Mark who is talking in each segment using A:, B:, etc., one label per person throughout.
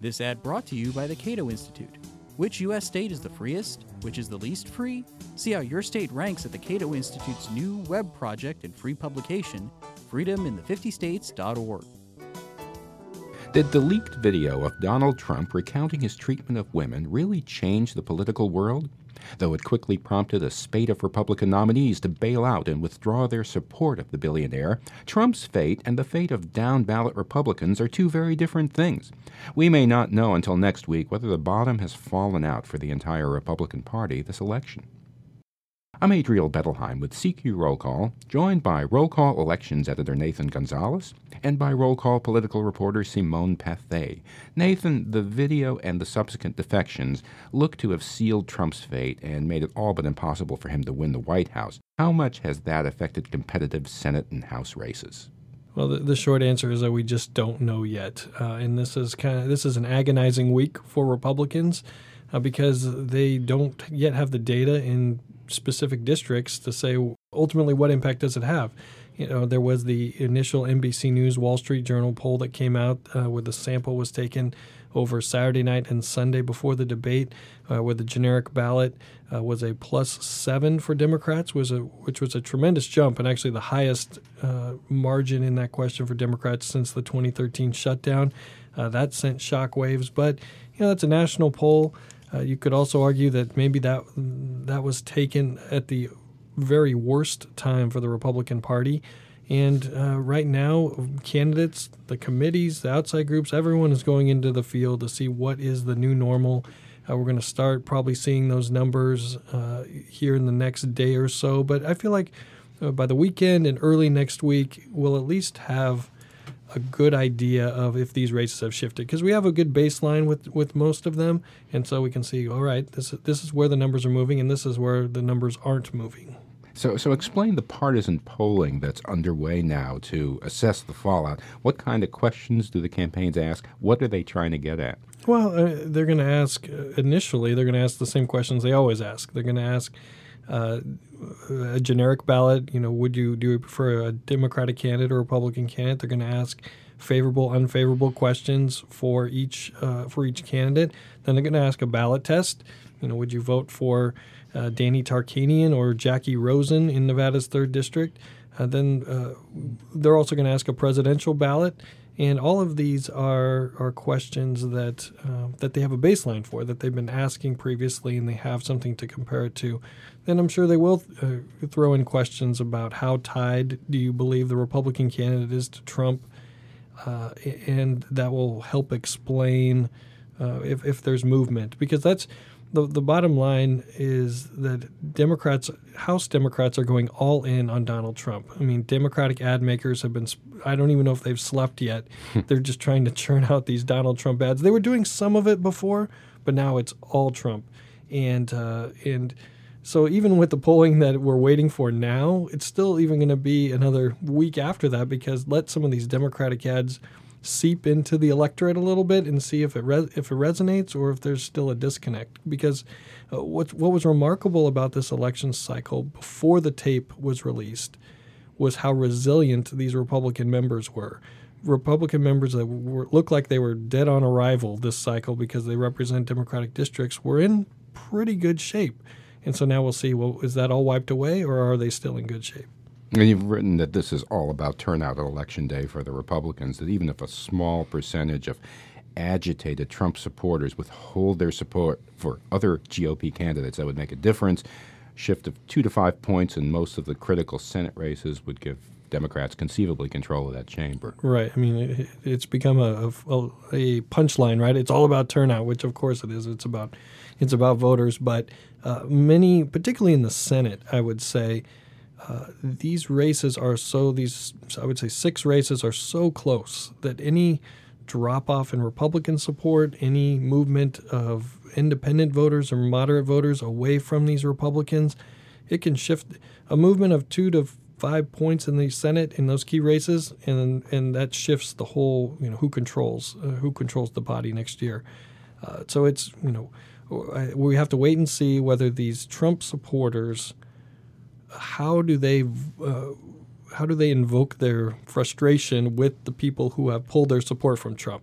A: This ad brought to you by the Cato Institute. Which U.S. state is the freest? Which is the least free? See how your state ranks at the Cato Institute's new web project and free publication, freedomin50states.org.
B: Did the leaked video of Donald Trump recounting his treatment of women really change the political world? Though it quickly prompted a spate of Republican nominees to bail out and withdraw their support of the billionaire, Trump's fate and the fate of down ballot Republicans are two very different things. We may not know until next week whether the bottom has fallen out for the entire Republican Party this election. I'm Adriel Bettelheim with CQ Roll Call, joined by Roll Call Elections Editor Nathan Gonzales and by Roll Call political reporter Simone Pathé. Nathan, the video and the subsequent defections look to have sealed Trump's fate and made it all but impossible for him to win the White House. How much has that affected competitive Senate and House races?
C: Well, the, the, short answer is that we just don't know yet, uh, and this is kind of this is an agonizing week for Republicans uh, because they don't yet have the data in specific districts to say ultimately what impact does it have. You know, there was the initial NBC News Wall Street Journal poll that came out uh, where the sample was taken over Saturday night and Sunday before the debate, uh, where the generic ballot uh, was a plus seven for Democrats, was a which was a tremendous jump and actually the highest uh, margin in that question for Democrats since the 2013 shutdown. Uh, that sent shockwaves, but you know that's a national poll. Uh, you could also argue that maybe that that was taken at the very worst time for the Republican Party. And uh, right now, candidates, the committees, the outside groups, everyone is going into the field to see what is the new normal. Uh, we're going to start probably seeing those numbers uh, here in the next day or so. But I feel like uh, by the weekend and early next week, we'll at least have a good idea of if these races have shifted because we have a good baseline with with most of them, and so we can see all right this this is where the numbers are moving, and this is where the numbers aren't moving.
B: So, so explain the partisan polling that's underway now to assess the fallout. What kind of questions do the campaigns ask? What are they trying to get at?
C: Well, uh, they're going to ask uh, initially. They're going to ask the same questions they always ask. They're going to ask uh, a generic ballot. You know, would you do you prefer a Democratic candidate or Republican candidate? They're going to ask favorable, unfavorable questions for each uh, for each candidate. Then they're going to ask a ballot test. You know, would you vote for uh, Danny Tarkanian or Jackie Rosen in Nevada's third district? Uh, then uh, they're also going to ask a presidential ballot. And all of these are are questions that uh, that they have a baseline for, that they've been asking previously, and they have something to compare it to. Then I'm sure they will uh, throw in questions about how tied do you believe the Republican candidate is to Trump, uh, and that will help explain uh, if if there's movement, because that's the the bottom line is that Democrats, House Democrats, are going all in on Donald Trump. I mean, Democratic ad makers have been. I don't even know if they've slept yet. They're just trying to churn out these Donald Trump ads. They were doing some of it before, but now it's all Trump, and uh, and. So even with the polling that we're waiting for now, it's still even going to be another week after that because let some of these Democratic ads seep into the electorate a little bit and see if it re- if it resonates or if there's still a disconnect. Because uh, what what was remarkable about this election cycle before the tape was released was how resilient these Republican members were. Republican members that were, looked like they were dead on arrival this cycle because they represent Democratic districts were in pretty good shape. And so now we'll see well, is that all wiped away or are they still in good shape?
B: And you've written that this is all about turnout on election day for the Republicans, that even if a small percentage of agitated Trump supporters withhold their support for other GOP candidates, that would make a difference. Shift of two to five points in most of the critical Senate races would give Democrats conceivably control of that chamber.
C: Right. I mean, it, it's become a, a, a punchline, right? It's all about turnout, which of course it is. It's about it's about voters, but uh, many, particularly in the Senate, I would say, uh, these races are so these I would say six races are so close that any drop off in Republican support, any movement of independent voters or moderate voters away from these Republicans, it can shift a movement of two to five points in the Senate in those key races, and and that shifts the whole you know who controls uh, who controls the body next year. Uh, so it's you know we have to wait and see whether these Trump supporters how do they uh, how do they invoke their frustration with the people who have pulled their support from Trump?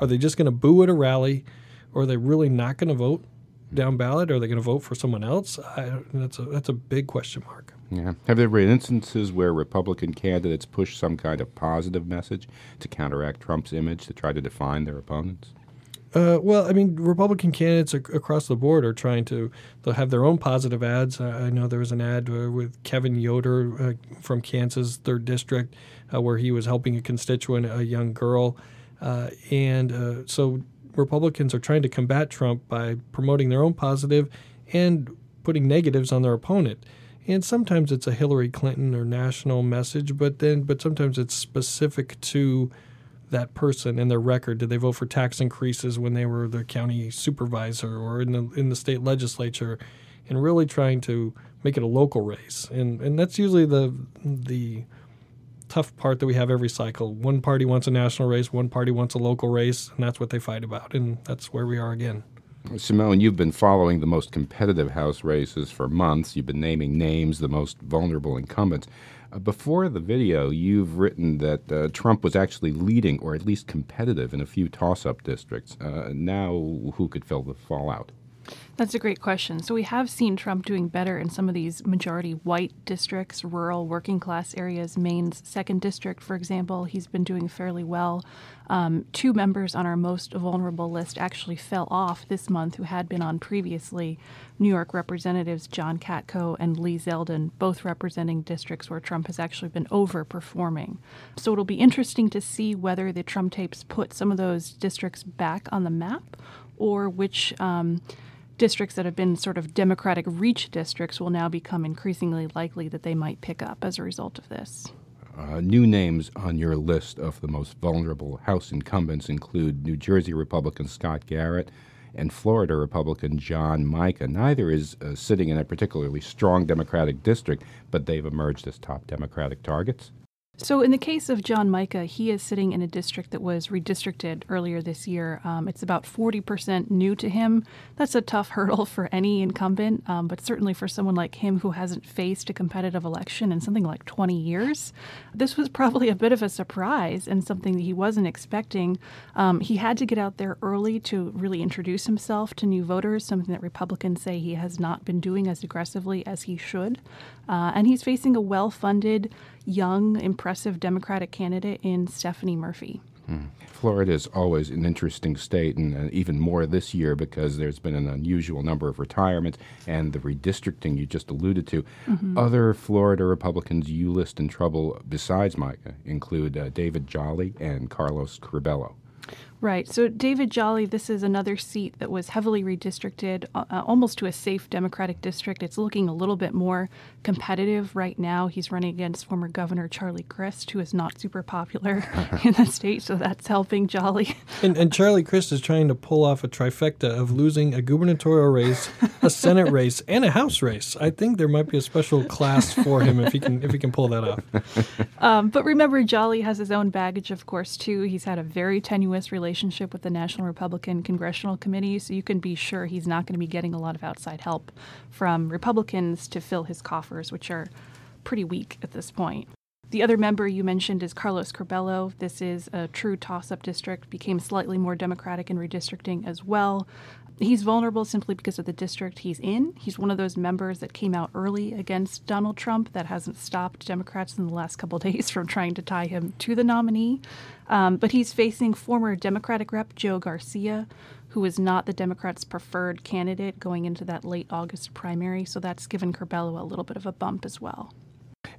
C: Are they just going to boo at a rally, or are they really not going to vote down ballot? Are they going to vote for someone else? I, that's a that's a big question mark.
B: Yeah. Have there been instances where Republican candidates push some kind of positive message to counteract Trump's image to try to define their opponents?
C: Uh, well, I mean, Republican candidates ac- across the board are trying to they'll have their own positive ads. I, I know there was an ad uh, with Kevin Yoder uh, from Kansas third district uh, where he was helping a constituent, a young girl, uh, and uh, so Republicans are trying to combat Trump by promoting their own positive and putting negatives on their opponent. And sometimes it's a Hillary Clinton or national message, but then but sometimes it's specific to that person and their record. Did they vote for tax increases when they were the county supervisor or in the in the state legislature? And really trying to make it a local race. And and that's usually the the tough part that we have every cycle. One party wants a national race, one party wants a local race, and that's what they fight about. And that's where we are again.
B: Simone, you've been following the most competitive House races for months. You've been naming names, the most vulnerable incumbents. Uh, before the video, you've written that uh, Trump was actually leading, or at least competitive, in a few toss up districts. Uh, now, who could fill the fallout?
D: That's a great question. So we have seen Trump doing better in some of these majority white districts, rural working class areas. Maine's second district, for example, he's been doing fairly well. Um, two members on our most vulnerable list actually fell off this month who had been on previously. New York Representatives John Katko and Lee Zeldin, both representing districts where Trump has actually been overperforming. So it'll be interesting to see whether the Trump tapes put some of those districts back on the map or which. Um, districts that have been sort of Democratic reach districts will now become increasingly likely that they might pick up as a result of this.
B: Uh, new names on your list of the most vulnerable House incumbents include New Jersey Republican Scott Garrett and Florida Republican John Mica. Neither is uh, sitting in a particularly strong Democratic district, but they've emerged as top Democratic targets.
D: So, in the case of John Mica, he is sitting in a district that was redistricted earlier this year. Um, it's about 40% new to him. That's a tough hurdle for any incumbent, um, but certainly for someone like him who hasn't faced a competitive election in something like 20 years. This was probably a bit of a surprise and something that he wasn't expecting. Um, he had to get out there early to really introduce himself to new voters, something that Republicans say he has not been doing as aggressively as he should. Uh, and he's facing a well funded, young, impressive Democratic candidate in Stephanie Murphy.
B: Hmm. Florida is always an interesting state, and uh, even more this year because there's been an unusual number of retirements and the redistricting you just alluded to. Mm-hmm. Other Florida Republicans you list in trouble besides Mica include uh, David Jolly and Carlos Curbelo.
D: Right. So, David Jolly, this is another seat that was heavily redistricted uh, uh, almost to a safe Democratic district. It's looking a little bit more competitive right now. He's running against former Governor Charlie Crist, who is not super popular in the state, so that's helping Jolly.
C: And, and, Charlie Crist is trying to pull off a trifecta of losing a gubernatorial race, a Senate race, and a House race. I think there might be a special class for him if he can if he can pull that off.
D: Um, but remember, Jolly has his own baggage, of course, too. He's had a very tenuous relationship relationship with the National Republican Congressional Committee, so you can be sure he's not going to be getting a lot of outside help from Republicans to fill his coffers, which are pretty weak at this point. The other member you mentioned is Carlos Curbelo. This is a true toss up district, became slightly more Democratic in redistricting as well. He's vulnerable simply because of the district he's in. He's one of those members that came out early against Donald Trump that hasn't stopped Democrats in the last couple days from trying to tie him to the nominee. Um, but he's facing former Democratic Rep Joe Garcia, who is not the Democrats' preferred candidate going into that late August primary. So that's given Curbelo a little bit of a bump as well.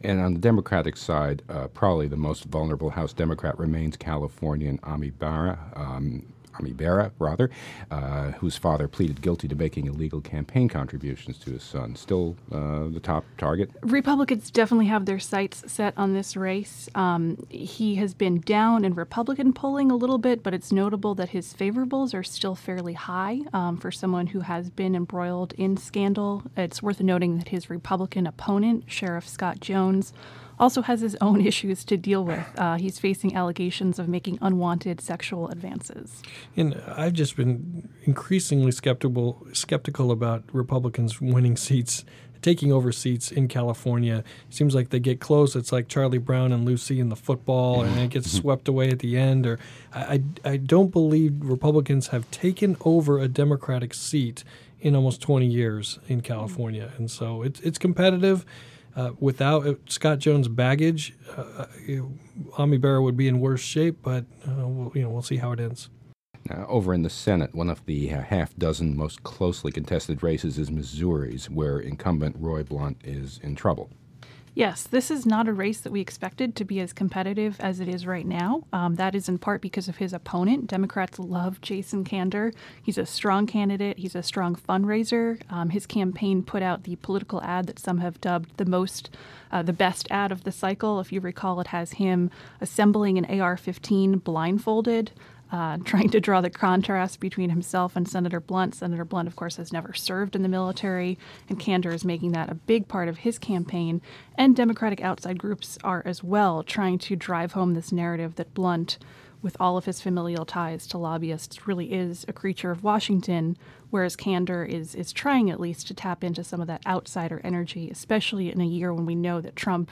B: And on the Democratic side, uh, probably the most vulnerable House Democrat remains Californian Ami Bera. Um, Ami Bera, rather, uh, whose father pleaded guilty to making illegal campaign contributions to his son. Still uh, the top target?
D: Republicans definitely have their sights set on this race. Um, he has been down in Republican polling a little bit, but it's notable that his favorables are still fairly high um, for someone who has been embroiled in scandal. It's worth noting that his Republican opponent, Sheriff Scott Jones, also has his own issues to deal with. Uh, he's facing allegations of making unwanted sexual advances.
C: And I've just been increasingly skeptical skeptical about Republicans winning seats taking over seats in California. Seems like they get close. It's like Charlie Brown and Lucy in the football, and it gets swept away at the end. Or I, I, I don't believe Republicans have taken over a Democratic seat in almost 20 years in California, and so it's it's competitive. Uh, without uh, Scott Jones' baggage, uh, uh Ami Bera would be in worse shape. But uh, we'll, you know, we'll see how it ends.
B: Over in the Senate, one of the uh, half dozen most closely contested races is Missouri's, where incumbent Roy Blunt is in trouble.
D: Yes, this is not a race that we expected to be as competitive as it is right now. Um, that is in part because of his opponent. Democrats love Jason Kander. He's a strong candidate, he's a strong fundraiser. Um, his campaign put out the political ad that some have dubbed the most, uh, the best ad of the cycle. If you recall, it has him assembling an AR 15 blindfolded uh, trying to draw the contrast between himself and Senator Blunt. Senator Blunt, of course, has never served in the military, and Kander is making that a big part of his campaign. And Democratic outside groups are as well trying to drive home this narrative that Blunt, with all of his familial ties to lobbyists, really is a creature of Washington, whereas Kander is, is trying at least to tap into some of that outsider energy, especially in a year when we know that Trump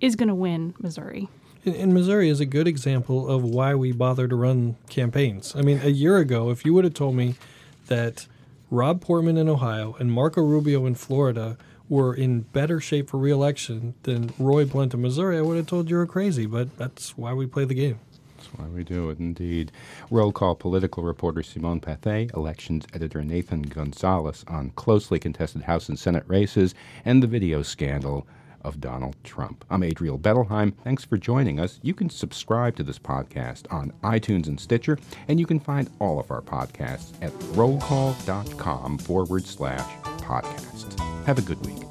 D: is going to win Missouri.
C: And, Missouri is a good example of why we bother to run campaigns. I mean, a year ago, if you would have told me that Rob Portman in Ohio and Marco Rubio in Florida were in better shape for reelection than Roy Blunt in Missouri, I would have told you were crazy. But that's why we play the game.
B: That's why we do it, indeed. Roll call political reporter Simone Pathé, elections editor Nathan Gonzales on closely contested House and Senate races, and the video scandal of Donald Trump. I'm Adriel Bettelheim. Thanks for joining us. You can subscribe to this podcast on iTunes and Stitcher, and you can find all of our podcasts at rollcall.com forward slash podcast. Have a good week.